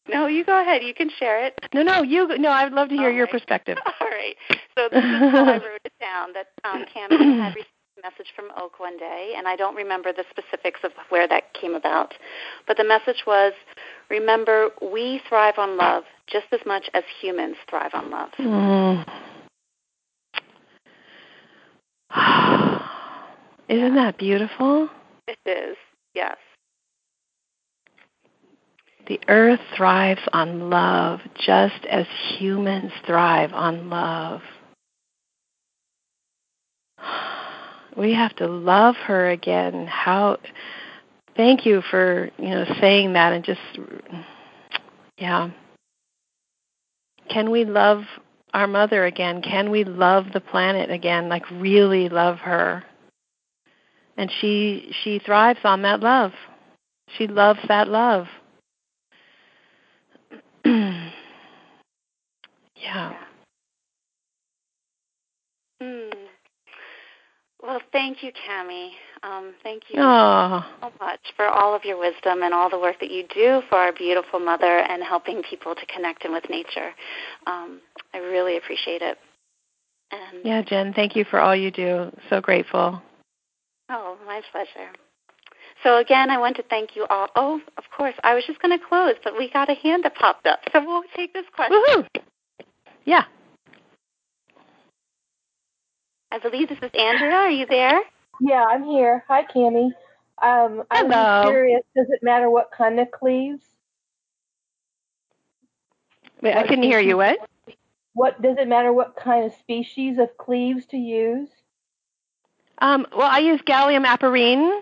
Speaker 1: No, you go ahead. You can share it.
Speaker 2: No, no, you. No, I'd love to hear your perspective.
Speaker 1: All right. So this is how I wrote it down. That um, had received a message from Oak one day, and I don't remember the specifics of where that came about, but the message was, "Remember, we thrive on love just as much as humans thrive on love."
Speaker 2: Mm. Isn't that beautiful?
Speaker 1: It is, yes.
Speaker 2: The earth thrives on love just as humans thrive on love. We have to love her again. How thank you for, you know, saying that and just yeah. Can we love our mother again? Can we love the planet again? Like really love her? and she she thrives on that love. She loves that love. yeah.
Speaker 1: Mm. Well, thank you, Kami. Um, thank you
Speaker 2: oh.
Speaker 1: so much for all of your wisdom and all the work that you do for our beautiful mother and helping people to connect in with nature. Um, I really appreciate it.
Speaker 2: And yeah, Jen, thank you for all you do. So grateful.
Speaker 1: Oh, my pleasure. So again, I want to thank you all. Oh, of course, I was just going to close, but we got a hand that popped up, so we'll take this question.
Speaker 2: Woohoo! Yeah.
Speaker 1: I believe this is Andrea. Are you there?
Speaker 3: Yeah, I'm here. Hi, Kami. Um,
Speaker 2: Hello.
Speaker 3: I'm curious. Does it matter what kind of cleaves?
Speaker 2: Wait, I couldn't hear you. What?
Speaker 3: What does it matter? What kind of species of cleaves to use?
Speaker 2: Um, well, I use galium aparine,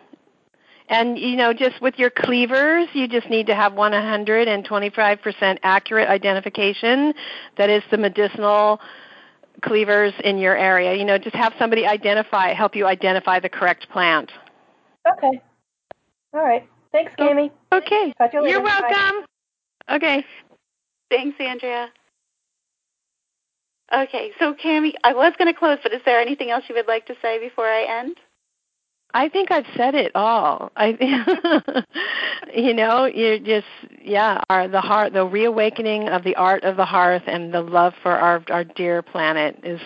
Speaker 2: and you know, just with your cleavers, you just need to have 125% accurate identification. That is the medicinal cleavers in your area. You know, just have somebody identify, help you identify the correct plant.
Speaker 3: Okay. All right. Thanks, Kami.
Speaker 2: Okay.
Speaker 3: You
Speaker 2: You're welcome. Bye. Okay.
Speaker 1: Thanks, Andrea. Okay, so Kami, I was going to close, but is there anything else you would like to say before I end?
Speaker 2: I think I've said it all. I, you know, you just yeah, our the heart, the reawakening of the art of the hearth and the love for our our dear planet is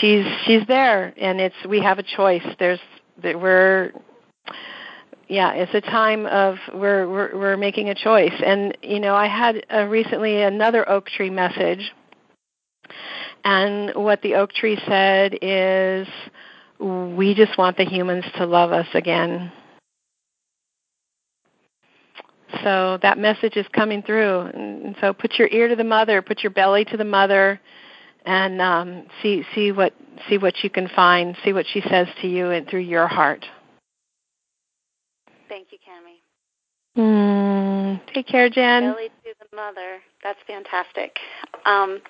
Speaker 2: she's she's there, and it's we have a choice. There's that we're yeah, it's a time of we're we're we're making a choice. And you know, I had uh, recently another oak tree message and what the oak tree said is, we just want the humans to love us again. So that message is coming through. And so put your ear to the mother, put your belly to the mother, and um, see see what see what you can find, see what she says to you and through your heart.
Speaker 1: Thank you, Kami.
Speaker 2: Mm, take care, Jen.
Speaker 1: Belly to the mother. That's fantastic. Um,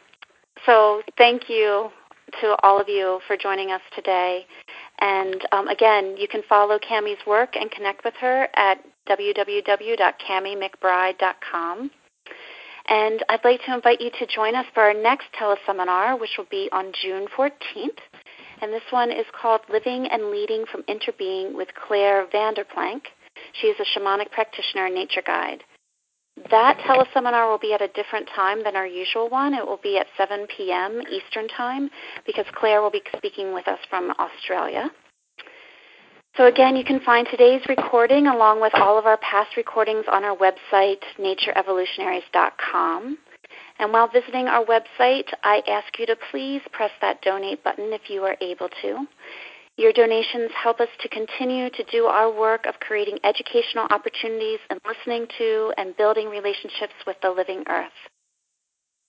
Speaker 1: so thank you to all of you for joining us today. And um, again, you can follow Kami's work and connect with her at www.kamimcbride.com. And I'd like to invite you to join us for our next teleseminar, which will be on June 14th. And this one is called Living and Leading from Interbeing with Claire Vanderplank. She is a shamanic practitioner and nature guide. That teleseminar will be at a different time than our usual one. It will be at 7 p.m. Eastern Time because Claire will be speaking with us from Australia. So, again, you can find today's recording along with all of our past recordings on our website, natureevolutionaries.com. And while visiting our website, I ask you to please press that donate button if you are able to. Your donations help us to continue to do our work of creating educational opportunities and listening to and building relationships with the living earth.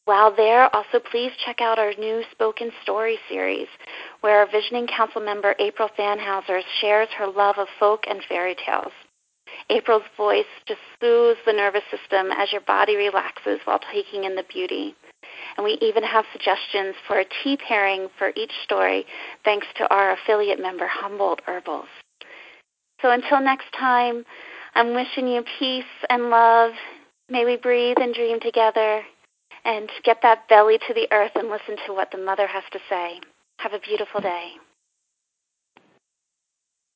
Speaker 1: While there, also please check out our new Spoken Story series, where our Visioning Council member April Fanhauser shares her love of folk and fairy tales. April's voice just soothes the nervous system as your body relaxes while taking in the beauty. And we even have suggestions for a tea pairing for each story, thanks to our affiliate member, Humboldt Herbals. So until next time, I'm wishing you peace and love. May we breathe and dream together and get that belly to the earth and listen to what the mother has to say. Have a beautiful day.